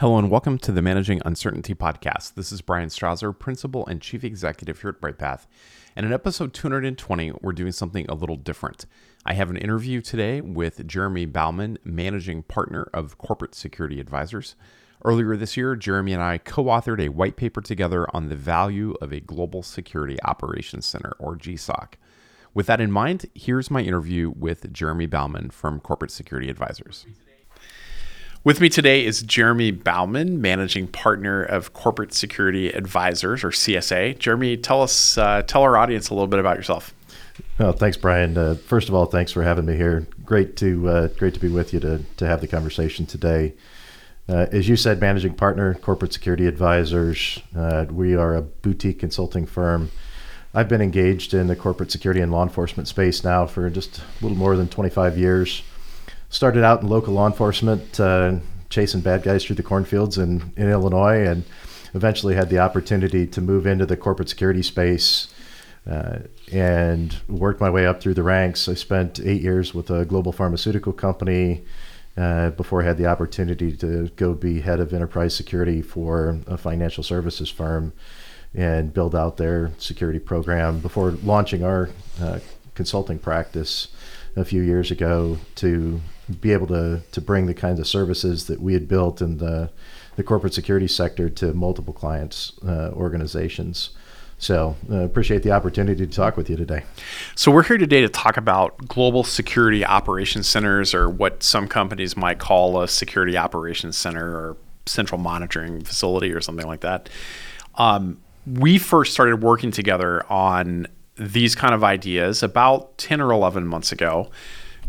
Hello and welcome to the Managing Uncertainty podcast. This is Brian Strawser, Principal and Chief Executive here at BrightPath. And in episode 220, we're doing something a little different. I have an interview today with Jeremy Baumann, Managing Partner of Corporate Security Advisors. Earlier this year, Jeremy and I co authored a white paper together on the value of a Global Security Operations Center, or GSOC. With that in mind, here's my interview with Jeremy Baumann from Corporate Security Advisors. With me today is Jeremy Baumann, managing partner of Corporate Security Advisors, or CSA. Jeremy, tell us, uh, tell our audience a little bit about yourself. Oh, thanks, Brian. Uh, first of all, thanks for having me here. Great to uh, great to be with you to to have the conversation today. Uh, as you said, managing partner, Corporate Security Advisors. Uh, we are a boutique consulting firm. I've been engaged in the corporate security and law enforcement space now for just a little more than 25 years started out in local law enforcement, uh, chasing bad guys through the cornfields in, in Illinois, and eventually had the opportunity to move into the corporate security space uh, and worked my way up through the ranks. I spent eight years with a global pharmaceutical company. Uh, before I had the opportunity to go be head of enterprise security for a financial services firm and build out their security program before launching our uh, consulting practice a few years ago to be able to to bring the kinds of services that we had built in the the corporate security sector to multiple clients uh, organizations. So uh, appreciate the opportunity to talk with you today. So we're here today to talk about global security operations centers, or what some companies might call a security operations center or central monitoring facility or something like that. Um, we first started working together on these kind of ideas about 10 or 11 months ago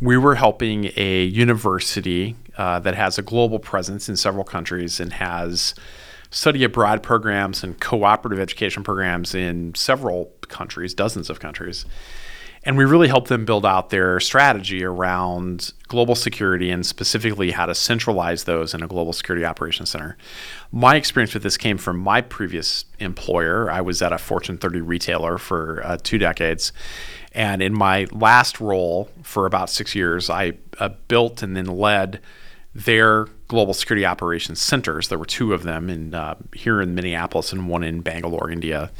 we were helping a university uh, that has a global presence in several countries and has study abroad programs and cooperative education programs in several countries, dozens of countries. And we really helped them build out their strategy around global security and specifically how to centralize those in a global security operations center. My experience with this came from my previous employer. I was at a Fortune 30 retailer for uh, two decades. And in my last role for about six years, I uh, built and then led their global security operations centers. There were two of them in uh, here in Minneapolis and one in Bangalore, India.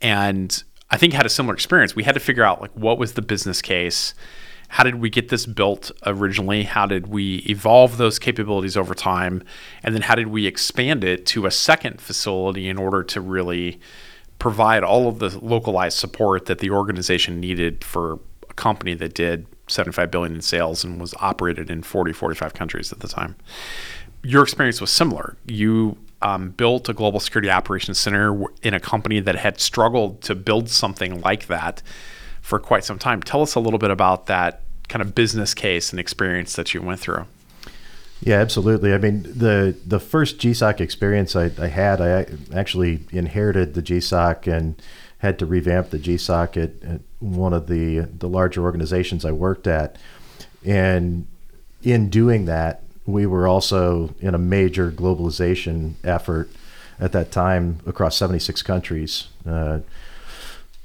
And I think had a similar experience. We had to figure out like what was the business case. How did we get this built originally? How did we evolve those capabilities over time? And then how did we expand it to a second facility in order to really provide all of the localized support that the organization needed for a company that did 75 billion in sales and was operated in 40 45 countries at the time your experience was similar you um, built a global security operations center in a company that had struggled to build something like that for quite some time. Tell us a little bit about that kind of business case and experience that you went through. Yeah, absolutely. I mean, the the first GSOC experience I, I had, I actually inherited the GSOC and had to revamp the GSOC at, at one of the the larger organizations I worked at, and in doing that, we were also in a major globalization effort at that time across 76 countries. Uh,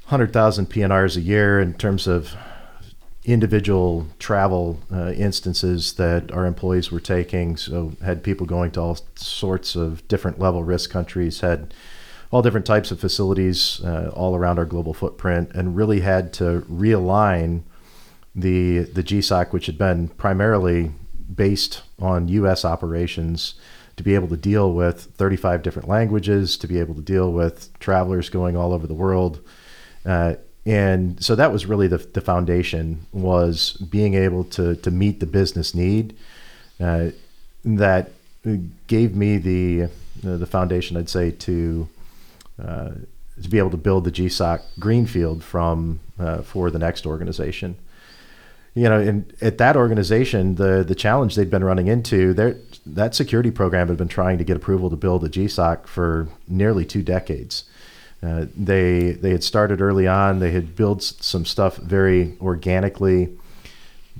100,000 PNRs a year in terms of individual travel uh, instances that our employees were taking. So had people going to all sorts of different level risk countries, had all different types of facilities uh, all around our global footprint, and really had to realign the the GSOC, which had been primarily based on U.S. operations. To be able to deal with 35 different languages, to be able to deal with travelers going all over the world, uh, and so that was really the, the foundation was being able to, to meet the business need uh, that gave me the the foundation I'd say to uh, to be able to build the GSOC greenfield from uh, for the next organization. You know, and at that organization, the the challenge they'd been running into, their that security program had been trying to get approval to build a GSOC for nearly two decades. Uh, they they had started early on. They had built some stuff very organically,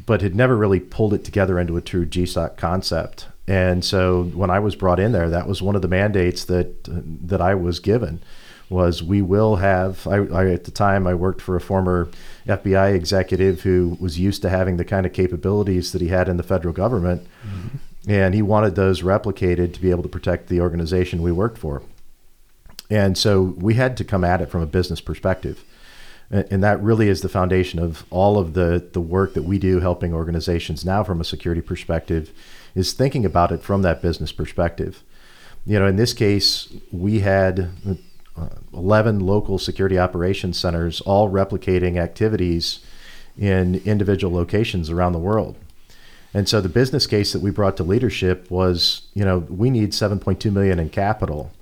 but had never really pulled it together into a true GSOC concept. And so when I was brought in there, that was one of the mandates that that I was given was we will have. I, I, at the time I worked for a former FBI executive who was used to having the kind of capabilities that he had in the federal government. Mm-hmm and he wanted those replicated to be able to protect the organization we worked for. And so we had to come at it from a business perspective. And that really is the foundation of all of the, the work that we do helping organizations now from a security perspective is thinking about it from that business perspective. You know, in this case, we had 11 local security operations centers all replicating activities in individual locations around the world. And so the business case that we brought to leadership was, you know, we need 7.2 million in capital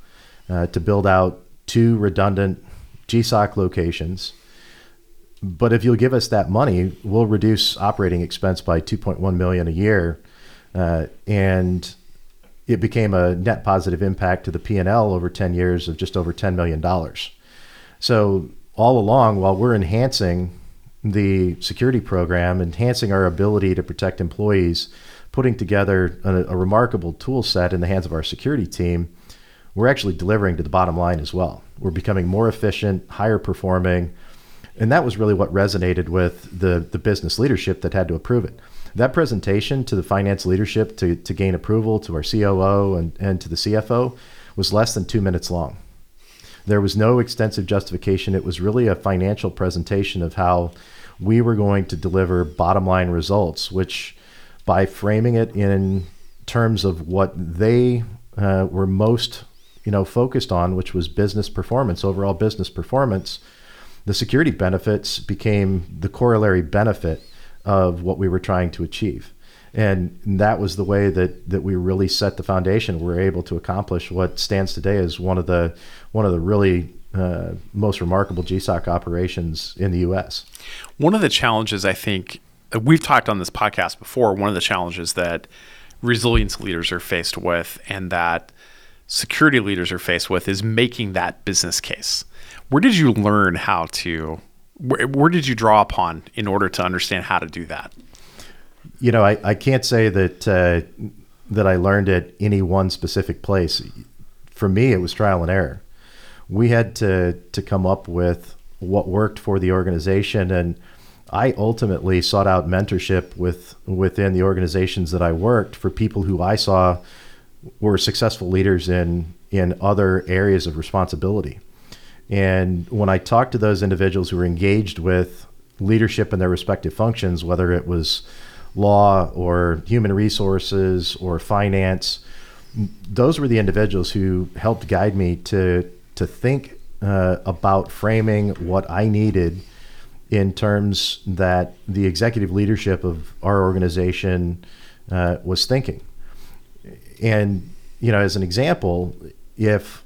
uh, to build out two redundant GSOC locations. But if you'll give us that money, we'll reduce operating expense by 2.1 million a year, uh, and it became a net positive impact to the P&L over 10 years of just over 10 million dollars. So all along, while we're enhancing the security program, enhancing our ability to protect employees, putting together a, a remarkable tool set in the hands of our security team, we're actually delivering to the bottom line as well. We're becoming more efficient, higher performing, and that was really what resonated with the the business leadership that had to approve it. That presentation to the finance leadership to, to gain approval to our COO and, and to the CFO was less than two minutes long. There was no extensive justification. It was really a financial presentation of how we were going to deliver bottom line results, which by framing it in terms of what they uh, were most you know focused on, which was business performance, overall business performance, the security benefits became the corollary benefit of what we were trying to achieve. And that was the way that, that we really set the foundation. We were able to accomplish what stands today as one of the one of the really uh, most remarkable GSOC operations in the U.S. One of the challenges I think we've talked on this podcast before. One of the challenges that resilience leaders are faced with, and that security leaders are faced with, is making that business case. Where did you learn how to? Where, where did you draw upon in order to understand how to do that? You know, I, I can't say that uh, that I learned at any one specific place. For me, it was trial and error. We had to to come up with what worked for the organization, and I ultimately sought out mentorship with within the organizations that I worked for people who I saw were successful leaders in in other areas of responsibility. And when I talked to those individuals who were engaged with leadership in their respective functions, whether it was law or human resources or finance, those were the individuals who helped guide me to to think uh, about framing what I needed in terms that the executive leadership of our organization uh, was thinking. And you know, as an example, if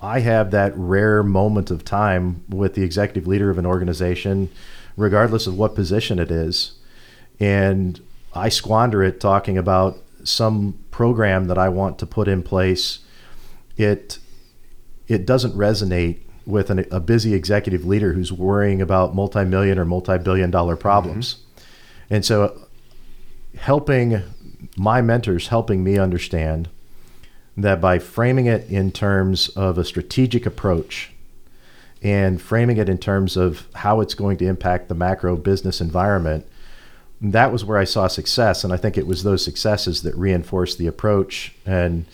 I have that rare moment of time with the executive leader of an organization, regardless of what position it is. And I squander it talking about some program that I want to put in place. It it doesn't resonate with an, a busy executive leader who's worrying about multi-million or multi-billion dollar problems. Mm-hmm. And so helping my mentors helping me understand that by framing it in terms of a strategic approach and framing it in terms of how it's going to impact the macro business environment, that was where I saw success. And I think it was those successes that reinforced the approach and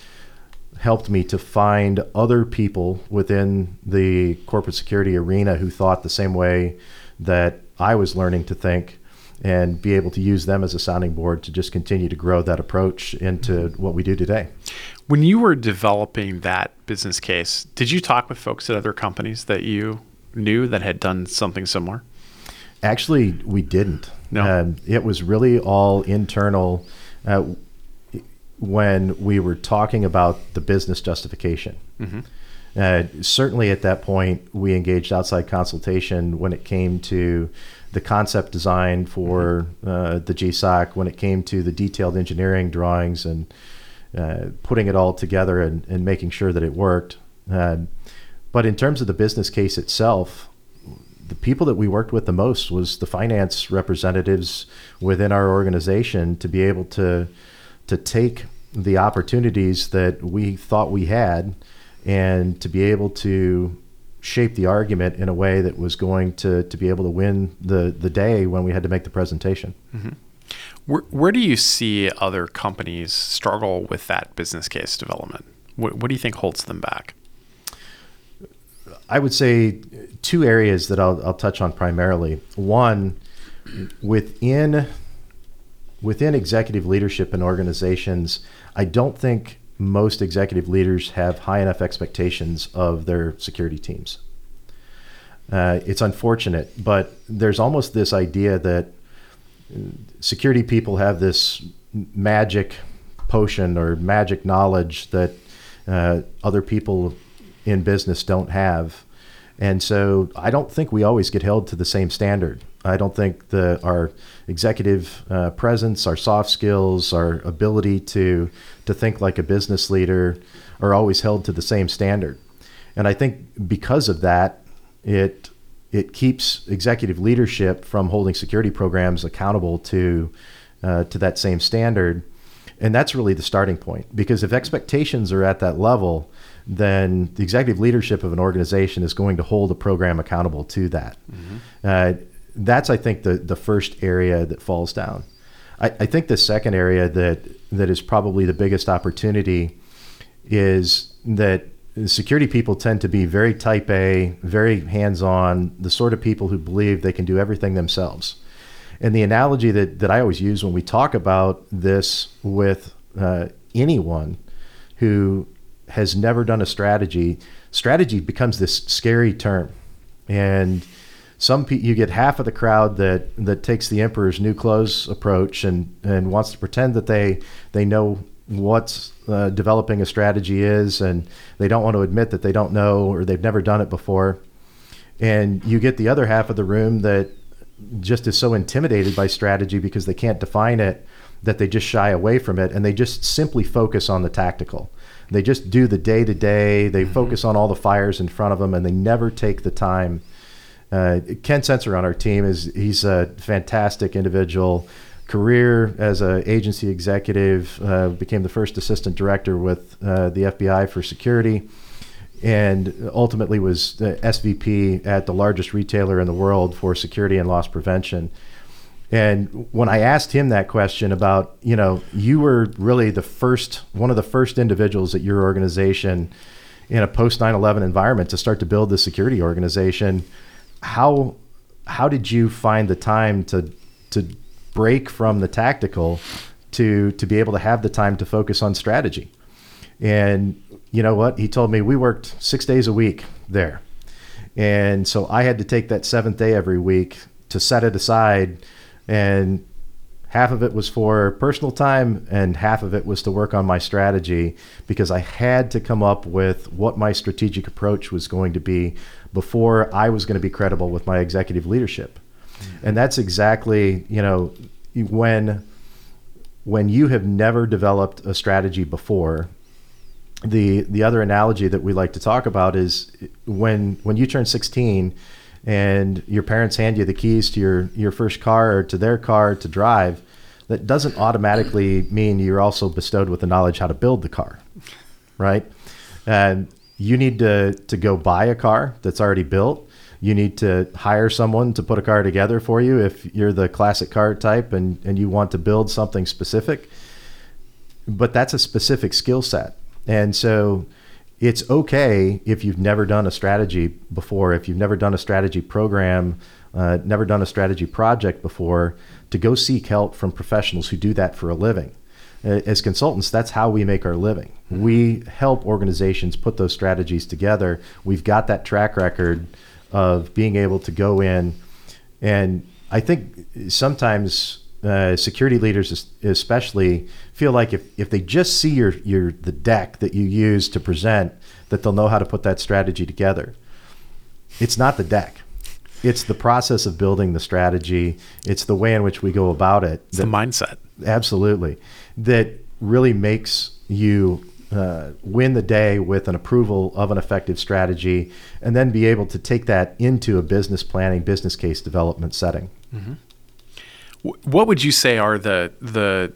helped me to find other people within the corporate security arena who thought the same way that I was learning to think and be able to use them as a sounding board to just continue to grow that approach into what we do today. When you were developing that business case, did you talk with folks at other companies that you knew that had done something similar? Actually, we didn't. No. Um, it was really all internal uh, when we were talking about the business justification. Mm-hmm. Uh, certainly at that point, we engaged outside consultation when it came to the concept design for uh, the GSOC when it came to the detailed engineering drawings and uh, putting it all together and, and, making sure that it worked. Uh, but in terms of the business case itself, the people that we worked with the most was the finance representatives within our organization to be able to to take the opportunities that we thought we had and to be able to shape the argument in a way that was going to, to be able to win the, the day when we had to make the presentation. Mm-hmm. Where, where do you see other companies struggle with that business case development? What, what do you think holds them back? I would say two areas that I'll, I'll touch on primarily. One, within within executive leadership in organizations, I don't think most executive leaders have high enough expectations of their security teams. Uh, it's unfortunate, but there's almost this idea that security people have this magic potion or magic knowledge that uh, other people in business don't have. And so I don't think we always get held to the same standard. I don't think the our executive uh, presence, our soft skills, our ability to to think like a business leader are always held to the same standard. And I think because of that, it it keeps executive leadership from holding security programs accountable to uh, to that same standard. And that's really the starting point because if expectations are at that level, then the executive leadership of an organization is going to hold a program accountable to that. Mm-hmm. Uh, that's I think the the first area that falls down. I, I think the second area that that is probably the biggest opportunity is that security people tend to be very type A, very hands on, the sort of people who believe they can do everything themselves. And the analogy that, that I always use when we talk about this with uh, anyone who has never done a strategy, strategy becomes this scary term. And some pe- you get half of the crowd that that takes the emperor's new clothes approach and and wants to pretend that they they know what uh, developing a strategy is and they don't want to admit that they don't know or they've never done it before and you get the other half of the room that just is so intimidated by strategy because they can't define it that they just shy away from it and they just simply focus on the tactical they just do the day to day they mm-hmm. focus on all the fires in front of them and they never take the time uh, Ken Senser on our team is he's a fantastic individual. Career as an agency executive, uh, became the first assistant director with uh, the FBI for security, and ultimately was the SVP at the largest retailer in the world for security and loss prevention. And when I asked him that question about, you know, you were really the first, one of the first individuals at your organization in a post 9 11 environment to start to build the security organization how how did you find the time to to break from the tactical to to be able to have the time to focus on strategy? And you know what? He told me we worked six days a week there. And so I had to take that seventh day every week to set it aside and half of it was for personal time and half of it was to work on my strategy because I had to come up with what my strategic approach was going to be before I was going to be credible with my executive leadership. And that's exactly, you know, when when you have never developed a strategy before, the the other analogy that we like to talk about is when when you turn 16 and your parents hand you the keys to your, your first car or to their car to drive, that doesn't automatically mean you're also bestowed with the knowledge how to build the car, right? And you need to, to go buy a car that's already built. You need to hire someone to put a car together for you if you're the classic car type and, and you want to build something specific. But that's a specific skill set. And so it's okay if you've never done a strategy before, if you've never done a strategy program, uh, never done a strategy project before, to go seek help from professionals who do that for a living. As consultants, that's how we make our living. Mm-hmm. We help organizations put those strategies together. We've got that track record of being able to go in, and I think sometimes uh, security leaders especially feel like if, if they just see your, your the deck that you use to present that they'll know how to put that strategy together. It's not the deck. It's the process of building the strategy. It's the way in which we go about it it's that, the mindset. Absolutely. That really makes you uh, win the day with an approval of an effective strategy and then be able to take that into a business planning business case development setting. Mm-hmm. What would you say are the the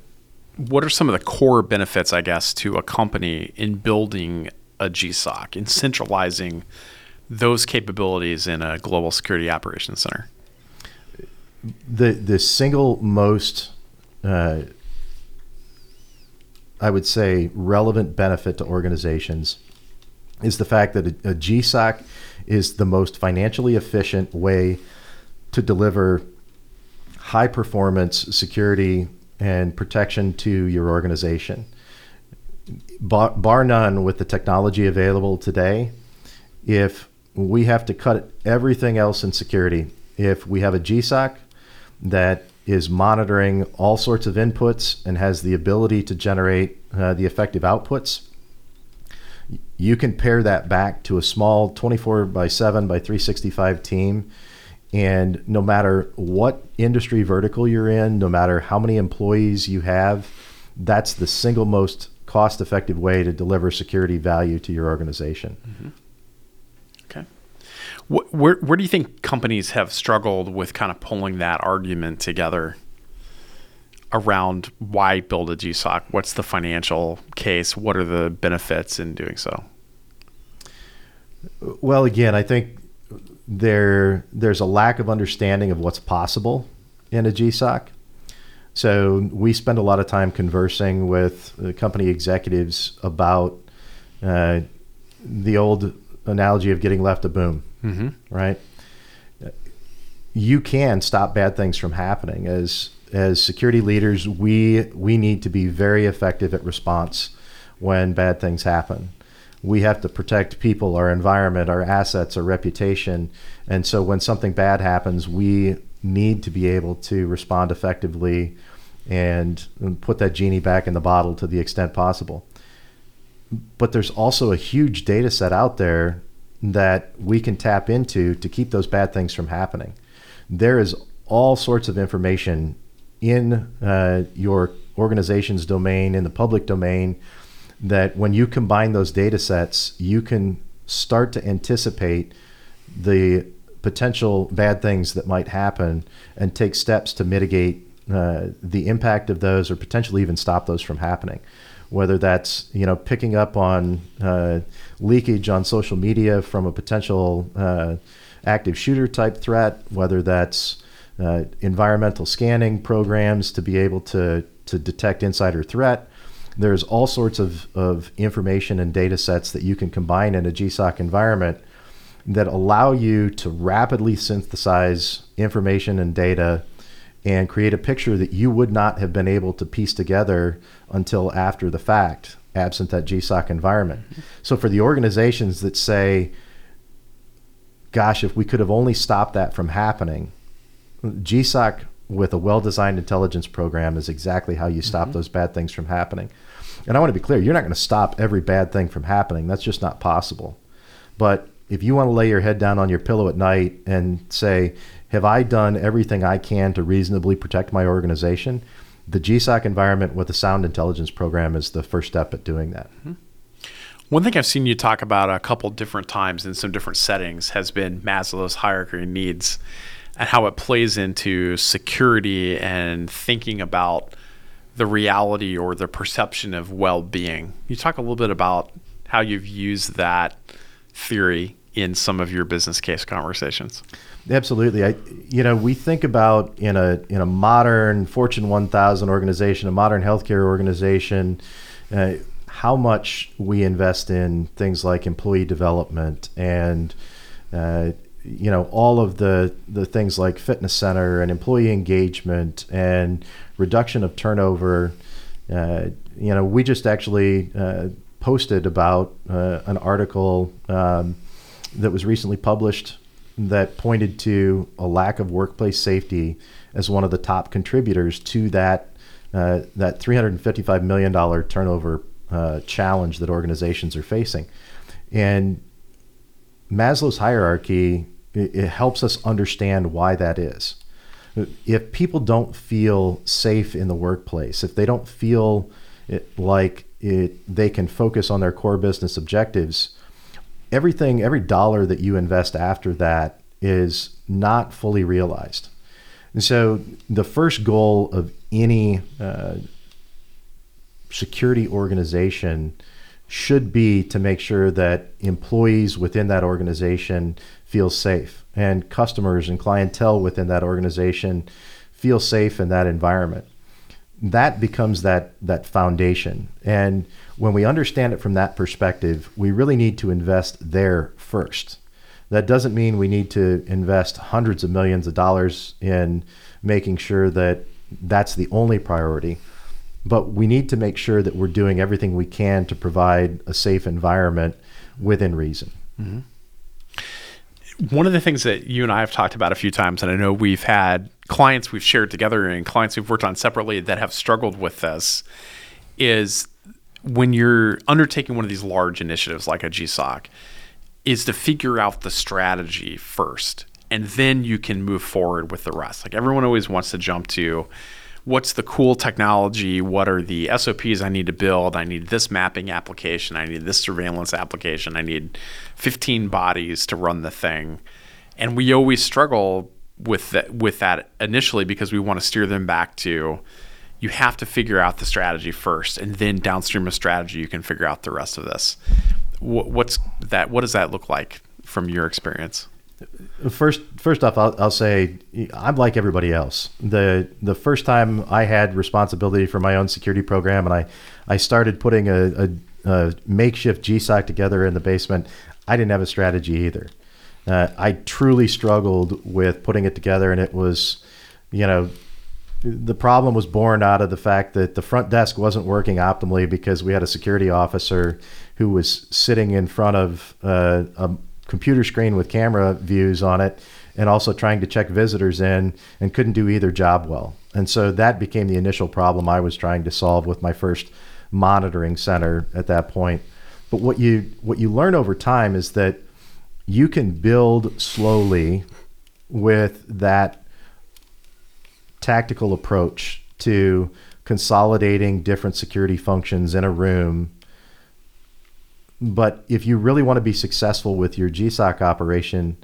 what are some of the core benefits, I guess, to a company in building a GSOC, in centralizing those capabilities in a global security operations center? The the single most uh, I would say, relevant benefit to organizations is the fact that a, a GSOC is the most financially efficient way to deliver high performance security and protection to your organization. Bar, bar none with the technology available today, if we have to cut everything else in security, if we have a GSOC that is monitoring all sorts of inputs and has the ability to generate uh, the effective outputs, you can pare that back to a small 24 by 7 by 365 team and no matter what industry vertical you're in no matter how many employees you have that's the single most cost effective way to deliver security value to your organization mm-hmm. okay where, where do you think companies have struggled with kind of pulling that argument together around why build a GSOC? What's the financial case? What are the benefits in doing so? Well, again, I think there there's a lack of understanding of what's possible in a GSOC. So we spend a lot of time conversing with company executives about uh, the old analogy of getting left a boom, mm-hmm. right? You can stop bad things from happening. As as security leaders, we we need to be very effective at response when bad things happen. We have to protect people, our environment, our assets, our reputation, and so when something bad happens, we need to be able to respond effectively and, put that genie back in the bottle to the extent possible. But there's also a huge data set out there that we can tap into to keep those bad things from happening. There is all sorts of information in uh, your organization's domain, in the public domain, that when you combine those data sets, you can start to anticipate the potential bad things that might happen and take steps to mitigate uh, the impact of those or potentially even stop those from happening. Whether that's you know picking up on uh, leakage on social media from a potential uh, active shooter type threat, whether that's uh, environmental scanning programs to be able to, to detect insider threat. There's all sorts of, of information and data sets that you can combine in a GSOC environment that allow you to rapidly synthesize information and data and create a picture that you would not have been able to piece together until after the fact, absent that GSOC environment. Mm-hmm. So for the organizations that say, gosh, if we could have only stopped that from happening, GSOC with a well-designed intelligence program is exactly how you stop mm-hmm. those bad things from happening. And I want to be clear, you're not going to stop every bad thing from happening. That's just not possible. But if you want to lay your head down on your pillow at night and say, have I done everything I can to reasonably protect my organization? The GSOC environment with a sound intelligence program is the first step at doing that. Mm-hmm. One thing I've seen you talk about a couple different times in some different settings has been Maslow's hierarchy of needs and how it plays into security and thinking about the reality or the perception of well-being. You talk a little bit about how you've used that theory in some of your business case conversations. Absolutely. I you know, we think about in a in a modern Fortune 1000 organization, a modern healthcare organization, uh, how much we invest in things like employee development and uh, you know all of the the things like fitness center and employee engagement and reduction of turnover. Uh, you know, we just actually uh, posted about uh, an article um, that was recently published that pointed to a lack of workplace safety as one of the top contributors to that uh, that 355 million dollar turnover uh, challenge that organizations are facing, and Maslow's hierarchy it, it helps us understand why that is. If people don't feel safe in the workplace, if they don't feel it, like it, they can focus on their core business objectives, everything, every dollar that you invest after that is not fully realized. And so the first goal of any uh, security organization should be to make sure that employees within that organization feel safe and customers and clientele within that organization feel safe in that environment. that becomes that that foundation. And when we understand it from that perspective, we really need to invest there first. That doesn't mean we need to invest hundreds of millions of dollars in making sure that that's the only priority. But we need to make sure that we're doing everything we can to provide a safe environment within reason. Mm-hmm. One of the things that you and I have talked about a few times, and I know we've had clients we've shared together and clients we've worked on separately that have struggled with this, is when you're undertaking one of these large initiatives like a GSOC, is to figure out the strategy first, and then you can move forward with the rest. Like everyone always wants to jump to, what's the cool technology? What are the SOPs I need to build? I need this mapping application. I need this surveillance application. I need 15 bodies to run the thing. And we always struggle with that with that initially because we want to steer them back to you have to figure out the strategy first and then downstream of strategy you can figure out the rest of this. What's that what does that look like from your experience? First, first off, I'll, I'll, say I'm like everybody else. the The first time I had responsibility for my own security program, and I, I started putting a, a, a makeshift GSOC together in the basement, I didn't have a strategy either. Uh, I truly struggled with putting it together, and it was, you know, the problem was born out of the fact that the front desk wasn't working optimally because we had a security officer who was sitting in front of uh, a computer screen with camera views on it and also trying to check visitors in and couldn't do either job well. And so that became the initial problem I was trying to solve with my first monitoring center at that point. But what you what you learn over time is that you can build slowly with that tactical approach to consolidating different security functions in a room but if you really want to be successful with your GSOC operation,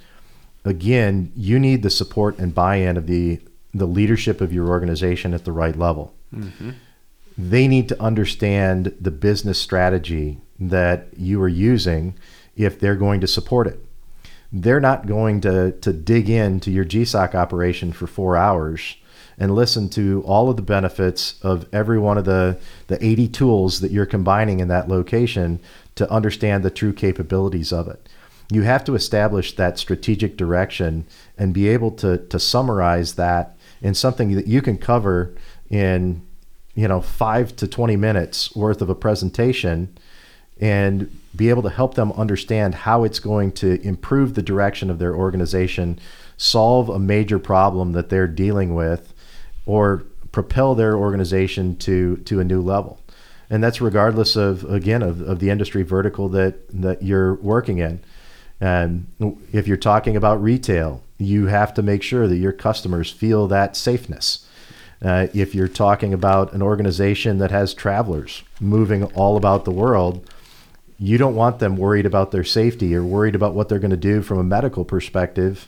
again, you need the support and buy-in of the the leadership of your organization at the right level. Mm-hmm. They need to understand the business strategy that you are using if they're going to support it. They're not going to to dig into your GSOC operation for four hours and listen to all of the benefits of every one of the, the 80 tools that you're combining in that location to understand the true capabilities of it. You have to establish that strategic direction and be able to, to summarize that in something that you can cover in you know five to 20 minutes worth of a presentation and be able to help them understand how it's going to improve the direction of their organization, solve a major problem that they're dealing with, or propel their organization to to a new level and that's regardless of again of, of the industry vertical that that you're working in. And if you're talking about retail, you have to make sure that your customers feel that safeness. Uh, if you're talking about an organization that has travelers moving all about the world, you don't want them worried about their safety or worried about what they're going to do from a medical perspective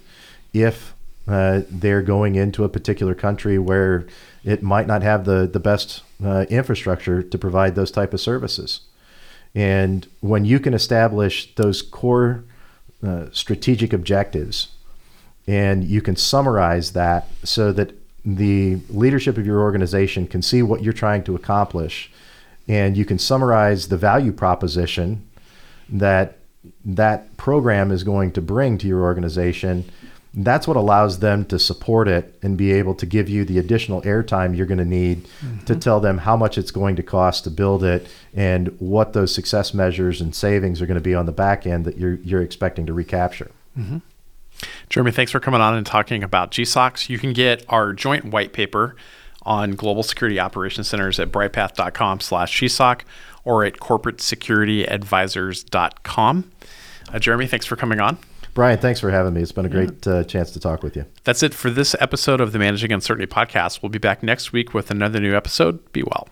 if uh, they're going into a particular country where it might not have the, the best uh, infrastructure to provide those type of services. And when you can establish those core uh, strategic objectives and you can summarize that so that the leadership of your organization can see what you're trying to accomplish and you can summarize the value proposition that that program is going to bring to your organization that's what allows them to support it and be able to give you the additional airtime you're going to need mm-hmm. to tell them how much it's going to cost to build it and what those success measures and savings are going to be on the back end that you're you're expecting to recapture. Mm-hmm. Jeremy, thanks for coming on and talking about GSOCs. You can get our joint white paper on global security operations centers at brightpath.com slash GSOC or at corporatesecurityadvisors.com. Uh, Jeremy, thanks for coming on. Brian, thanks for having me. It's been a great yeah. uh, chance to talk with you. That's it for this episode of the Managing Uncertainty podcast. We'll be back next week with another new episode. Be well.